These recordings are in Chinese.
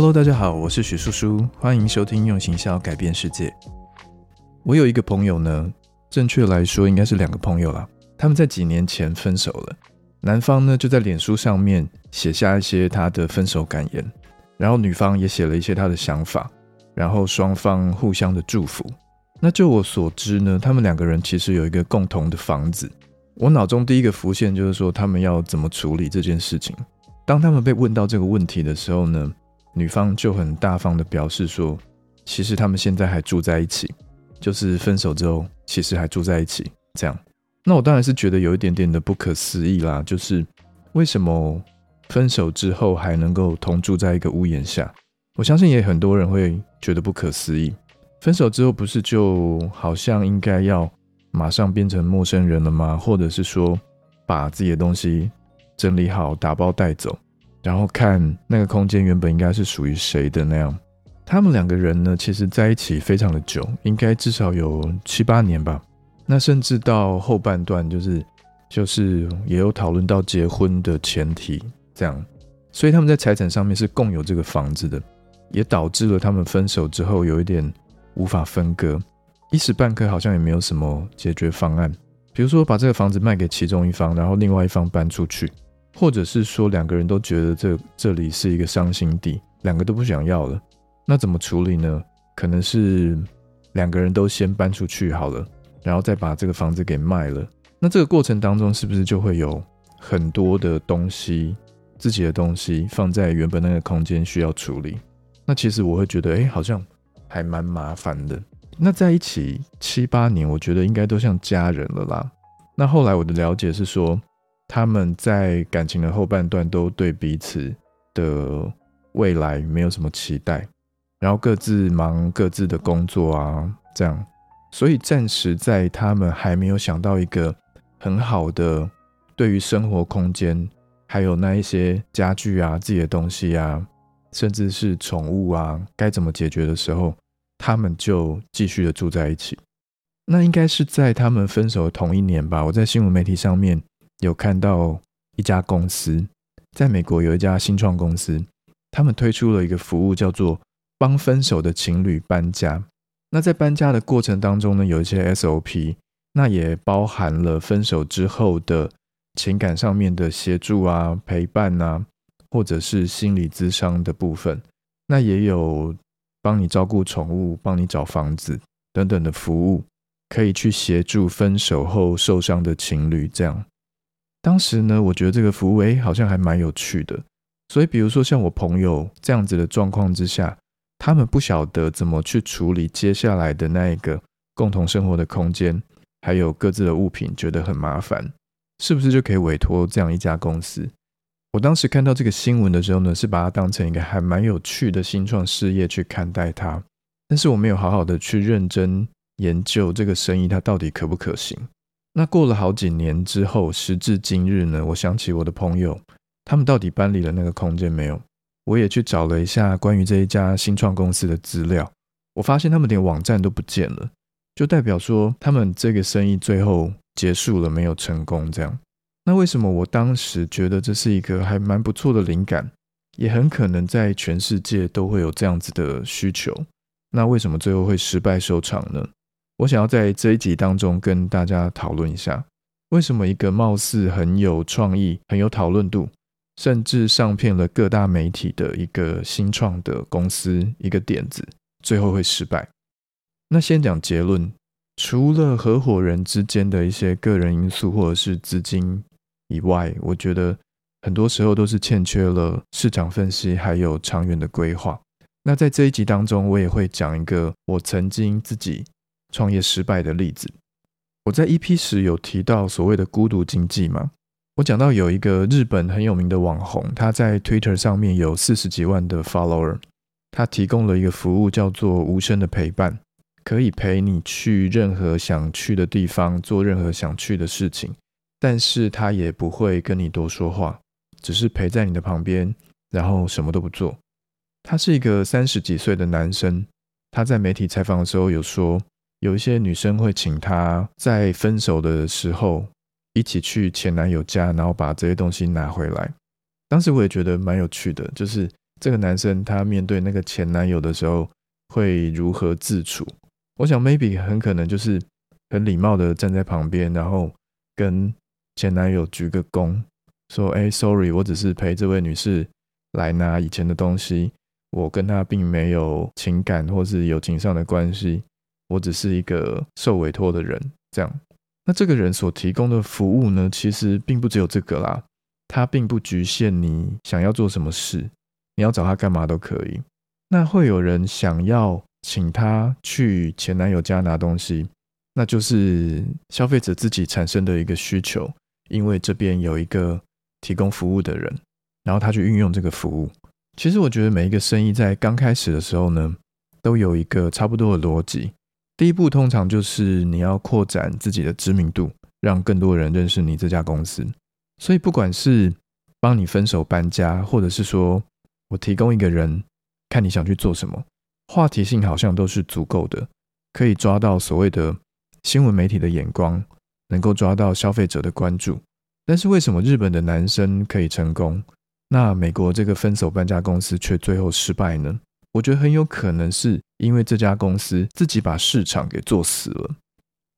Hello，大家好，我是许叔叔，欢迎收听用行销改变世界。我有一个朋友呢，正确来说应该是两个朋友啦。他们在几年前分手了，男方呢就在脸书上面写下一些他的分手感言，然后女方也写了一些他的想法，然后双方互相的祝福。那就我所知呢，他们两个人其实有一个共同的房子。我脑中第一个浮现就是说，他们要怎么处理这件事情。当他们被问到这个问题的时候呢，女方就很大方的表示说，其实他们现在还住在一起，就是分手之后，其实还住在一起。这样，那我当然是觉得有一点点的不可思议啦，就是为什么分手之后还能够同住在一个屋檐下？我相信也很多人会觉得不可思议。分手之后不是就好像应该要马上变成陌生人了吗？或者是说把自己的东西整理好、打包带走，然后看那个空间原本应该是属于谁的那样？他们两个人呢，其实在一起非常的久，应该至少有七八年吧。那甚至到后半段，就是就是也有讨论到结婚的前提这样，所以他们在财产上面是共有这个房子的，也导致了他们分手之后有一点。无法分割，一时半刻好像也没有什么解决方案。比如说，把这个房子卖给其中一方，然后另外一方搬出去，或者是说两个人都觉得这这里是一个伤心地，两个都不想要了，那怎么处理呢？可能是两个人都先搬出去好了，然后再把这个房子给卖了。那这个过程当中，是不是就会有很多的东西，自己的东西放在原本那个空间需要处理？那其实我会觉得，哎，好像。还蛮麻烦的。那在一起七八年，我觉得应该都像家人了啦。那后来我的了解是说，他们在感情的后半段都对彼此的未来没有什么期待，然后各自忙各自的工作啊，这样。所以暂时在他们还没有想到一个很好的对于生活空间，还有那一些家具啊、自己的东西啊。甚至是宠物啊，该怎么解决的时候，他们就继续的住在一起。那应该是在他们分手的同一年吧。我在新闻媒体上面有看到一家公司，在美国有一家新创公司，他们推出了一个服务，叫做帮分手的情侣搬家。那在搬家的过程当中呢，有一些 SOP，那也包含了分手之后的情感上面的协助啊、陪伴啊。或者是心理咨商的部分，那也有帮你照顾宠物、帮你找房子等等的服务，可以去协助分手后受伤的情侣。这样，当时呢，我觉得这个服务诶，好像还蛮有趣的。所以，比如说像我朋友这样子的状况之下，他们不晓得怎么去处理接下来的那一个共同生活的空间，还有各自的物品，觉得很麻烦，是不是就可以委托这样一家公司？我当时看到这个新闻的时候呢，是把它当成一个还蛮有趣的新创事业去看待它，但是我没有好好的去认真研究这个生意它到底可不可行。那过了好几年之后，时至今日呢，我想起我的朋友，他们到底搬离了那个空间没有？我也去找了一下关于这一家新创公司的资料，我发现他们连网站都不见了，就代表说他们这个生意最后结束了，没有成功这样。那为什么我当时觉得这是一个还蛮不错的灵感，也很可能在全世界都会有这样子的需求？那为什么最后会失败收场呢？我想要在这一集当中跟大家讨论一下，为什么一个貌似很有创意、很有讨论度，甚至上骗了各大媒体的一个新创的公司一个点子，最后会失败？那先讲结论，除了合伙人之间的一些个人因素，或者是资金。以外，我觉得很多时候都是欠缺了市场分析，还有长远的规划。那在这一集当中，我也会讲一个我曾经自己创业失败的例子。我在 EP 时有提到所谓的孤独经济嘛？我讲到有一个日本很有名的网红，他在 Twitter 上面有四十几万的 follower，他提供了一个服务叫做无声的陪伴，可以陪你去任何想去的地方，做任何想去的事情。但是他也不会跟你多说话，只是陪在你的旁边，然后什么都不做。他是一个三十几岁的男生，他在媒体采访的时候有说，有一些女生会请他在分手的时候一起去前男友家，然后把这些东西拿回来。当时我也觉得蛮有趣的，就是这个男生他面对那个前男友的时候会如何自处？我想 maybe 很可能就是很礼貌的站在旁边，然后跟前男友鞠个躬，说：“哎，sorry，我只是陪这位女士来拿以前的东西，我跟她并没有情感或是友情上的关系，我只是一个受委托的人。”这样，那这个人所提供的服务呢，其实并不只有这个啦，他并不局限你想要做什么事，你要找他干嘛都可以。那会有人想要。请他去前男友家拿东西，那就是消费者自己产生的一个需求，因为这边有一个提供服务的人，然后他去运用这个服务。其实我觉得每一个生意在刚开始的时候呢，都有一个差不多的逻辑。第一步通常就是你要扩展自己的知名度，让更多人认识你这家公司。所以不管是帮你分手搬家，或者是说我提供一个人，看你想去做什么。话题性好像都是足够的，可以抓到所谓的新闻媒体的眼光，能够抓到消费者的关注。但是为什么日本的男生可以成功，那美国这个分手搬家公司却最后失败呢？我觉得很有可能是因为这家公司自己把市场给做死了。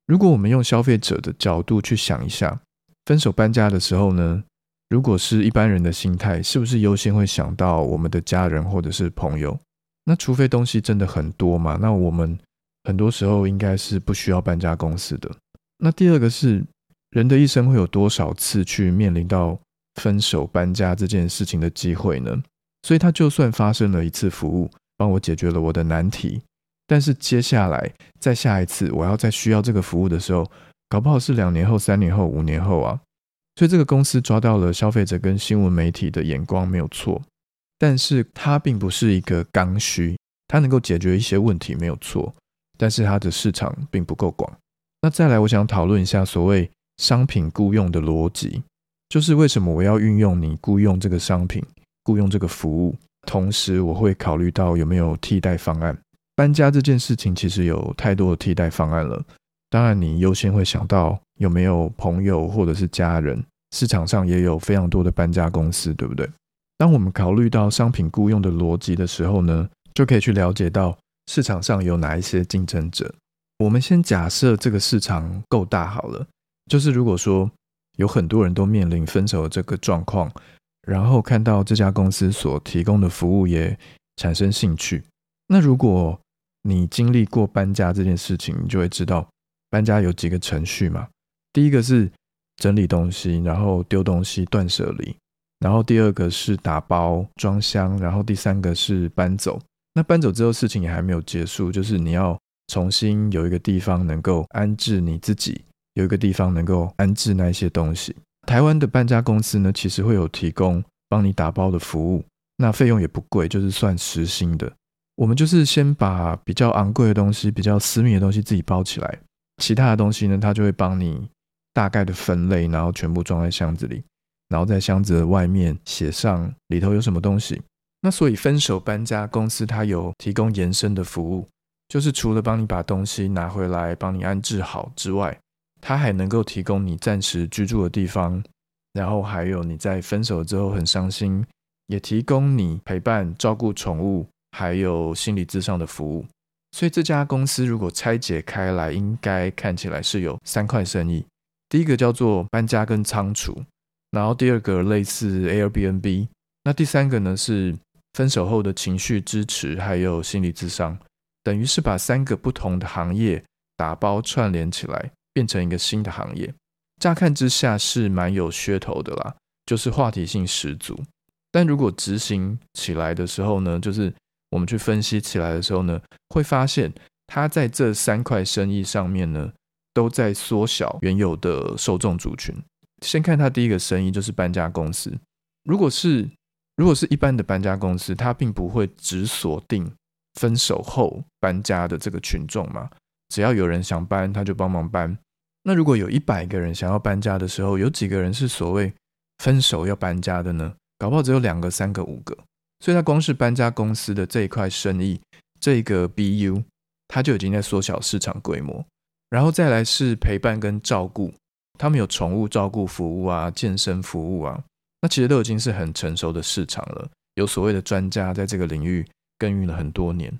如果我们用消费者的角度去想一下，分手搬家的时候呢，如果是一般人的心态，是不是优先会想到我们的家人或者是朋友？那除非东西真的很多嘛，那我们很多时候应该是不需要搬家公司的。那第二个是人的一生会有多少次去面临到分手搬家这件事情的机会呢？所以他就算发生了一次服务，帮我解决了我的难题，但是接下来再下一次我要再需要这个服务的时候，搞不好是两年后、三年后、五年后啊。所以这个公司抓到了消费者跟新闻媒体的眼光没有错。但是它并不是一个刚需，它能够解决一些问题没有错，但是它的市场并不够广。那再来，我想讨论一下所谓商品雇佣的逻辑，就是为什么我要运用你雇佣这个商品、雇佣这个服务，同时我会考虑到有没有替代方案。搬家这件事情其实有太多的替代方案了，当然你优先会想到有没有朋友或者是家人，市场上也有非常多的搬家公司，对不对？当我们考虑到商品雇佣的逻辑的时候呢，就可以去了解到市场上有哪一些竞争者。我们先假设这个市场够大好了，就是如果说有很多人都面临分手的这个状况，然后看到这家公司所提供的服务也产生兴趣，那如果你经历过搬家这件事情，你就会知道搬家有几个程序嘛。第一个是整理东西，然后丢东西，断舍离。然后第二个是打包装箱，然后第三个是搬走。那搬走之后，事情也还没有结束，就是你要重新有一个地方能够安置你自己，有一个地方能够安置那些东西。台湾的搬家公司呢，其实会有提供帮你打包的服务，那费用也不贵，就是算实薪的。我们就是先把比较昂贵的东西、比较私密的东西自己包起来，其他的东西呢，他就会帮你大概的分类，然后全部装在箱子里。然后在箱子的外面写上里头有什么东西。那所以分手搬家公司它有提供延伸的服务，就是除了帮你把东西拿回来、帮你安置好之外，它还能够提供你暂时居住的地方，然后还有你在分手之后很伤心，也提供你陪伴、照顾宠物，还有心理咨商的服务。所以这家公司如果拆解开来，应该看起来是有三块生意。第一个叫做搬家跟仓储。然后第二个类似 Airbnb，那第三个呢是分手后的情绪支持，还有心理智商，等于是把三个不同的行业打包串联起来，变成一个新的行业。乍看之下是蛮有噱头的啦，就是话题性十足。但如果执行起来的时候呢，就是我们去分析起来的时候呢，会发现它在这三块生意上面呢，都在缩小原有的受众族群。先看他第一个生意就是搬家公司。如果是如果是一般的搬家公司，他并不会只锁定分手后搬家的这个群众嘛。只要有人想搬，他就帮忙搬。那如果有一百个人想要搬家的时候，有几个人是所谓分手要搬家的呢？搞不好只有两个、三个、五个。所以，他光是搬家公司的这一块生意，这个 BU，他就已经在缩小市场规模。然后再来是陪伴跟照顾。他们有宠物照顾服务啊，健身服务啊，那其实都已经是很成熟的市场了。有所谓的专家在这个领域耕耘了很多年。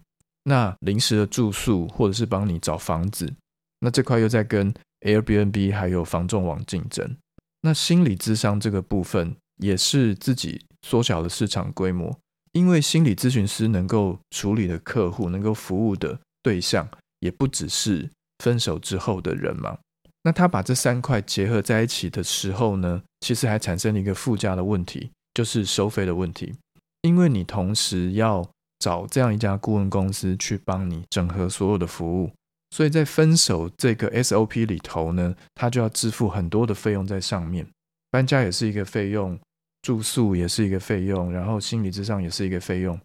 那临时的住宿或者是帮你找房子，那这块又在跟 Airbnb 还有房仲网竞争。那心理咨商这个部分也是自己缩小了市场规模，因为心理咨询师能够处理的客户、能够服务的对象也不只是分手之后的人嘛。那他把这三块结合在一起的时候呢，其实还产生了一个附加的问题，就是收费的问题，因为你同时要找这样一家顾问公司去帮你整合所有的服务。所以在分手这个 SOP 里头呢，他就要支付很多的费用在上面，搬家也是一个费用，住宿也是一个费用，然后心理之上也是一个费用。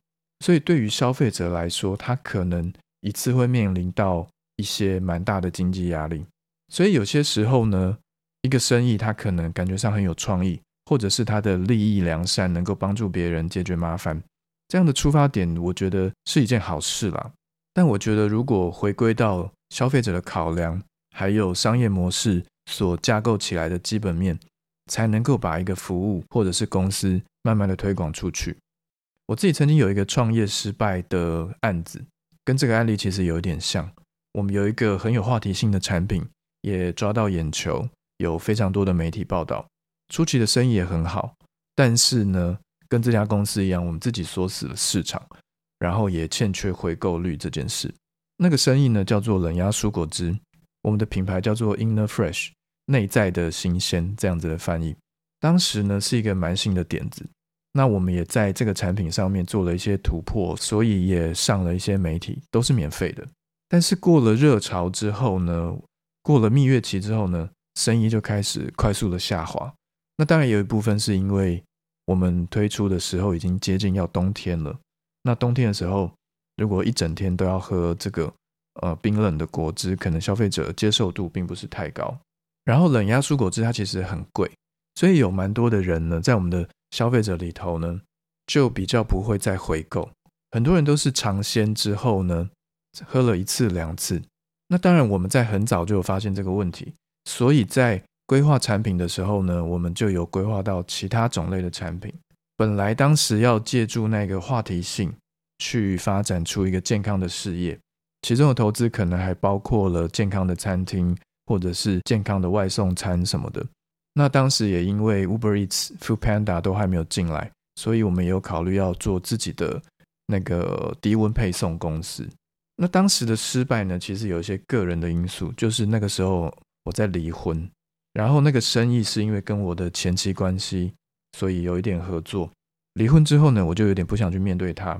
所以对于消费者来说，他可能一次会面临到一些蛮大的经济压力。所以有些时候呢，一个生意它可能感觉上很有创意，或者是它的利益良善，能够帮助别人解决麻烦，这样的出发点，我觉得是一件好事啦。但我觉得如果回归到消费者的考量，还有商业模式所架构起来的基本面，才能够把一个服务或者是公司慢慢的推广出去。我自己曾经有一个创业失败的案子，跟这个案例其实有一点像。我们有一个很有话题性的产品，也抓到眼球，有非常多的媒体报道，初期的生意也很好。但是呢，跟这家公司一样，我们自己锁死了市场，然后也欠缺回购率这件事。那个生意呢，叫做冷压蔬果汁，我们的品牌叫做 Inner Fresh，内在的新鲜这样子的翻译。当时呢是一个蛮新的点子，那我们也在这个产品上面做了一些突破，所以也上了一些媒体，都是免费的。但是过了热潮之后呢，过了蜜月期之后呢，生意就开始快速的下滑。那当然有一部分是因为我们推出的时候已经接近要冬天了，那冬天的时候。如果一整天都要喝这个呃冰冷的果汁，可能消费者接受度并不是太高。然后冷压蔬果汁它其实很贵，所以有蛮多的人呢，在我们的消费者里头呢，就比较不会再回购。很多人都是尝鲜之后呢，喝了一次两次。那当然我们在很早就有发现这个问题，所以在规划产品的时候呢，我们就有规划到其他种类的产品。本来当时要借助那个话题性。去发展出一个健康的事业，其中的投资可能还包括了健康的餐厅，或者是健康的外送餐什么的。那当时也因为 Uber Eats、Food Panda 都还没有进来，所以我们也有考虑要做自己的那个低温配送公司。那当时的失败呢，其实有一些个人的因素，就是那个时候我在离婚，然后那个生意是因为跟我的前妻关系，所以有一点合作。离婚之后呢，我就有点不想去面对他。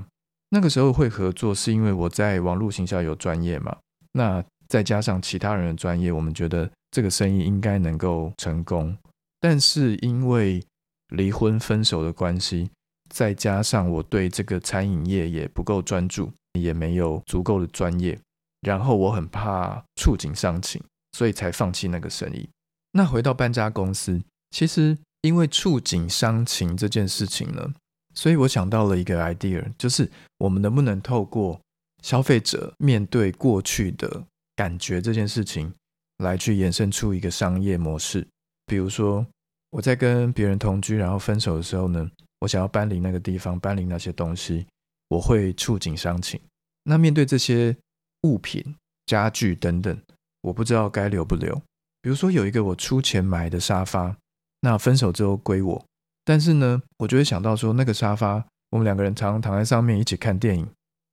那个时候会合作，是因为我在网络行销有专业嘛？那再加上其他人的专业，我们觉得这个生意应该能够成功。但是因为离婚分手的关系，再加上我对这个餐饮业也不够专注，也没有足够的专业，然后我很怕触景伤情，所以才放弃那个生意。那回到搬家公司，其实因为触景伤情这件事情呢。所以我想到了一个 idea，就是我们能不能透过消费者面对过去的感觉这件事情，来去衍生出一个商业模式。比如说，我在跟别人同居然后分手的时候呢，我想要搬离那个地方，搬离那些东西，我会触景伤情。那面对这些物品、家具等等，我不知道该留不留。比如说有一个我出钱买的沙发，那分手之后归我。但是呢，我就会想到说，那个沙发，我们两个人常常躺在上面一起看电影，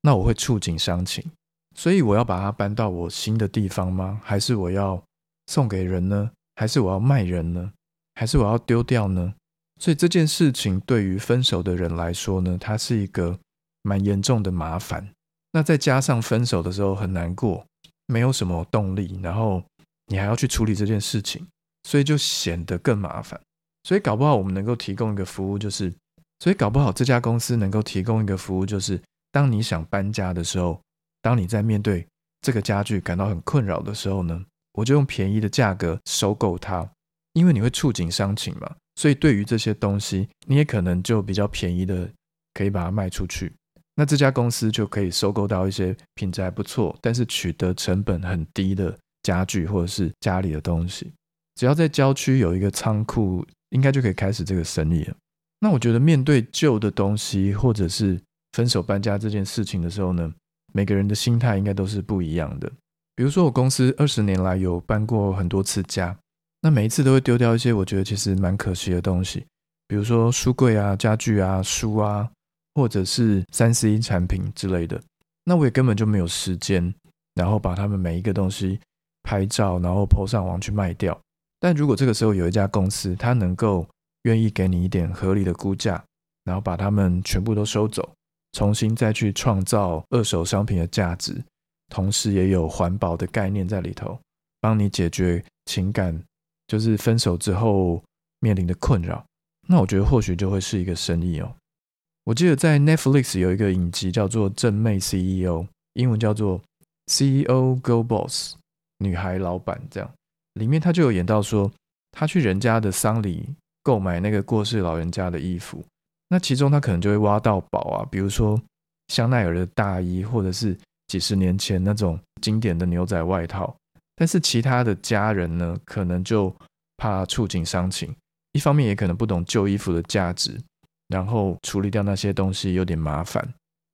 那我会触景伤情，所以我要把它搬到我新的地方吗？还是我要送给人呢？还是我要卖人呢？还是我要丢掉呢？所以这件事情对于分手的人来说呢，它是一个蛮严重的麻烦。那再加上分手的时候很难过，没有什么动力，然后你还要去处理这件事情，所以就显得更麻烦。所以搞不好我们能够提供一个服务，就是，所以搞不好这家公司能够提供一个服务，就是当你想搬家的时候，当你在面对这个家具感到很困扰的时候呢，我就用便宜的价格收购它，因为你会触景伤情嘛，所以对于这些东西，你也可能就比较便宜的可以把它卖出去，那这家公司就可以收购到一些品质还不错，但是取得成本很低的家具或者是家里的东西，只要在郊区有一个仓库。应该就可以开始这个生意了。那我觉得面对旧的东西，或者是分手搬家这件事情的时候呢，每个人的心态应该都是不一样的。比如说我公司二十年来有搬过很多次家，那每一次都会丢掉一些我觉得其实蛮可惜的东西，比如说书柜啊、家具啊、书啊，或者是三 C 产品之类的。那我也根本就没有时间，然后把他们每一个东西拍照，然后 po 上网去卖掉。但如果这个时候有一家公司，它能够愿意给你一点合理的估价，然后把它们全部都收走，重新再去创造二手商品的价值，同时也有环保的概念在里头，帮你解决情感，就是分手之后面临的困扰。那我觉得或许就会是一个生意哦。我记得在 Netflix 有一个影集叫做《正妹 CEO》，英文叫做《CEO Go Boss》，女孩老板这样，里面他就有演到说，他去人家的丧礼。购买那个过世老人家的衣服，那其中他可能就会挖到宝啊，比如说香奈儿的大衣，或者是几十年前那种经典的牛仔外套。但是其他的家人呢，可能就怕触景伤情，一方面也可能不懂旧衣服的价值，然后处理掉那些东西有点麻烦。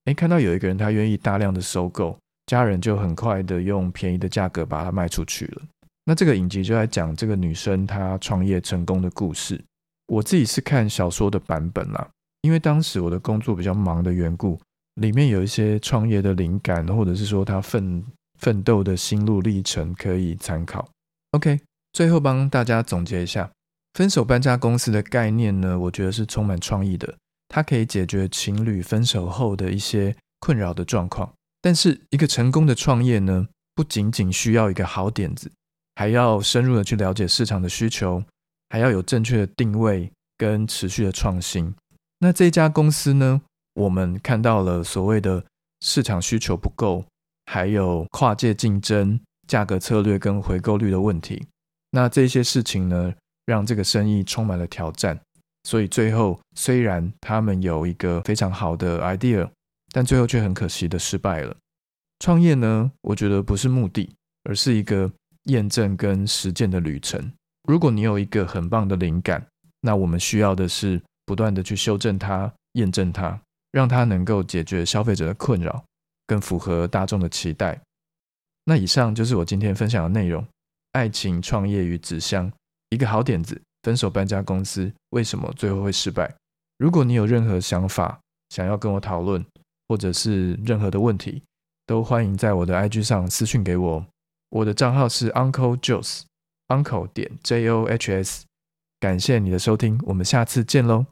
诶，看到有一个人他愿意大量的收购，家人就很快的用便宜的价格把它卖出去了。那这个影集就在讲这个女生她创业成功的故事。我自己是看小说的版本啦，因为当时我的工作比较忙的缘故，里面有一些创业的灵感，或者是说她奋奋斗的心路历程可以参考。OK，最后帮大家总结一下，分手搬家公司的概念呢，我觉得是充满创意的，它可以解决情侣分手后的一些困扰的状况。但是一个成功的创业呢，不仅仅需要一个好点子，还要深入的去了解市场的需求。还要有正确的定位跟持续的创新。那这家公司呢？我们看到了所谓的市场需求不够，还有跨界竞争、价格策略跟回购率的问题。那这些事情呢，让这个生意充满了挑战。所以最后，虽然他们有一个非常好的 idea，但最后却很可惜的失败了。创业呢，我觉得不是目的，而是一个验证跟实践的旅程。如果你有一个很棒的灵感，那我们需要的是不断的去修正它、验证它，让它能够解决消费者的困扰，更符合大众的期待。那以上就是我今天分享的内容：爱情创业与纸箱，一个好点子，分手搬家公司为什么最后会失败？如果你有任何想法想要跟我讨论，或者是任何的问题，都欢迎在我的 IG 上私讯给我。我的账号是 Uncle Joes。uncle 点 j o h s，感谢你的收听，我们下次见喽。